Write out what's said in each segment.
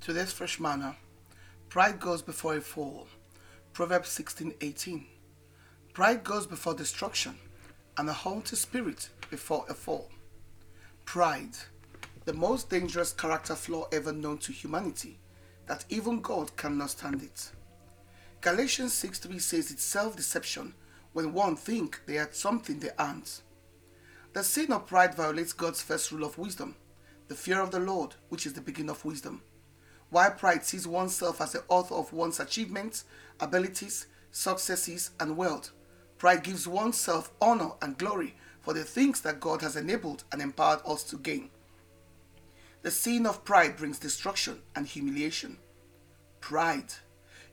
Today's fresh manna. Pride goes before a fall. Proverbs 16:18. Pride goes before destruction, and a haughty spirit before a fall. Pride, the most dangerous character flaw ever known to humanity, that even God cannot stand it. Galatians 6:3 says it's self-deception when one think they are something they aren't. The sin of pride violates God's first rule of wisdom, the fear of the Lord, which is the beginning of wisdom. While pride sees oneself as the author of one's achievements, abilities, successes, and wealth, pride gives oneself honor and glory for the things that God has enabled and empowered us to gain. The sin of pride brings destruction and humiliation. Pride,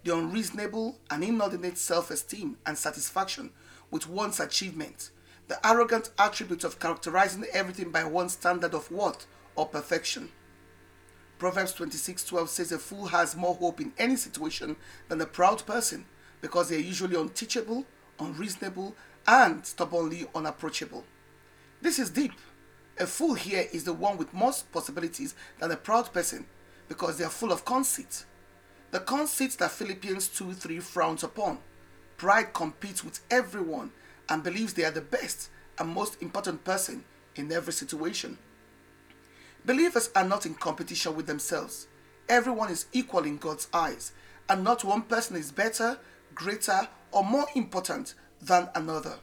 the unreasonable and inordinate self esteem and satisfaction with one's achievement, the arrogant attribute of characterizing everything by one's standard of worth or perfection. Proverbs 26:12 says a fool has more hope in any situation than a proud person because they are usually unteachable, unreasonable, and stubbornly unapproachable. This is deep. A fool here is the one with more possibilities than a proud person because they are full of conceit. The conceit that Philippians 2 3 frowns upon. Pride competes with everyone and believes they are the best and most important person in every situation. Believers are not in competition with themselves. Everyone is equal in God's eyes, and not one person is better, greater, or more important than another.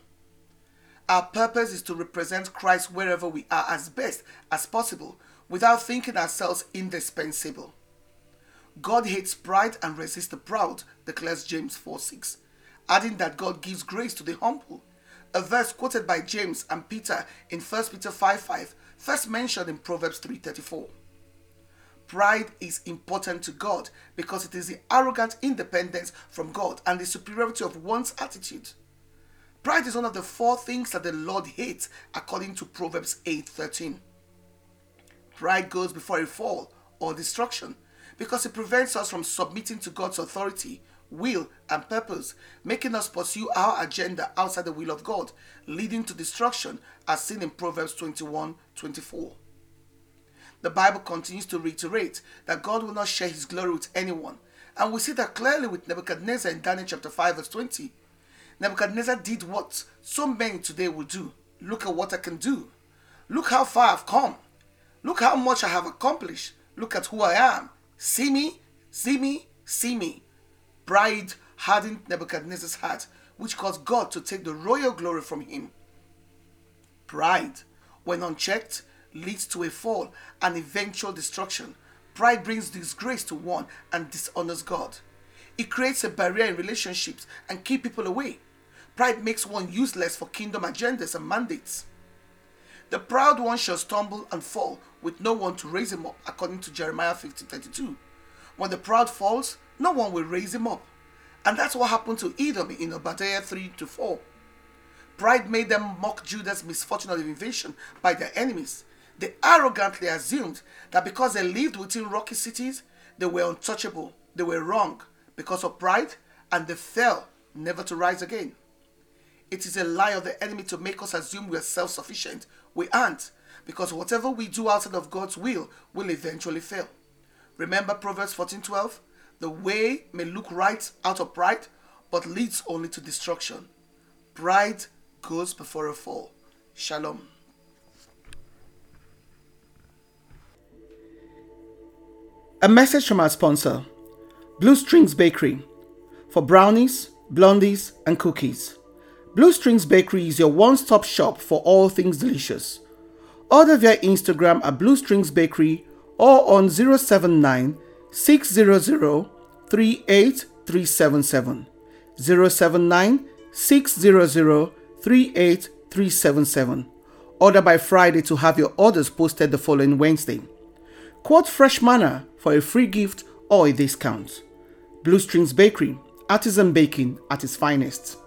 Our purpose is to represent Christ wherever we are as best as possible without thinking ourselves indispensable. God hates pride and resists the proud, declares James 4 6, adding that God gives grace to the humble. A verse quoted by James and Peter in 1 Peter 5 5 first mentioned in Proverbs 3:34. Pride is important to God because it is the arrogant independence from God and the superiority of one's attitude. Pride is one of the four things that the Lord hates according to Proverbs 8:13. Pride goes before a fall or destruction because it prevents us from submitting to God's authority, will, and purpose, making us pursue our agenda outside the will of God, leading to destruction, as seen in Proverbs 21 24. The Bible continues to reiterate that God will not share his glory with anyone, and we see that clearly with Nebuchadnezzar in Daniel chapter 5, verse 20. Nebuchadnezzar did what so many today will do. Look at what I can do. Look how far I've come. Look how much I have accomplished. Look at who I am. See me, see me, see me. Pride hardened Nebuchadnezzar's heart, which caused God to take the royal glory from him. Pride, when unchecked, leads to a fall and eventual destruction. Pride brings disgrace to one and dishonors God. It creates a barrier in relationships and keep people away. Pride makes one useless for kingdom agendas and mandates. The proud one shall stumble and fall with no one to raise him up, according to Jeremiah 50 32. When the proud falls, no one will raise him up. And that's what happened to Edom in Obadiah 3 to 4. Pride made them mock Judah's misfortune of invasion by their enemies. They arrogantly assumed that because they lived within rocky cities, they were untouchable. They were wrong because of pride and they fell never to rise again. It is a lie of the enemy to make us assume we are self sufficient. We aren't, because whatever we do outside of God's will will eventually fail. Remember Proverbs 14:12? The way may look right out of pride, but leads only to destruction. Pride goes before a fall. Shalom. A message from our sponsor, Blue Strings Bakery, for brownies, blondies, and cookies. Blue Strings Bakery is your one stop shop for all things delicious. Order via Instagram at Blue Strings Bakery or on 079 600 38377. 079 600 38377. Order by Friday to have your orders posted the following Wednesday. Quote Fresh Manna for a free gift or a discount. Blue Strings Bakery, artisan baking at its finest.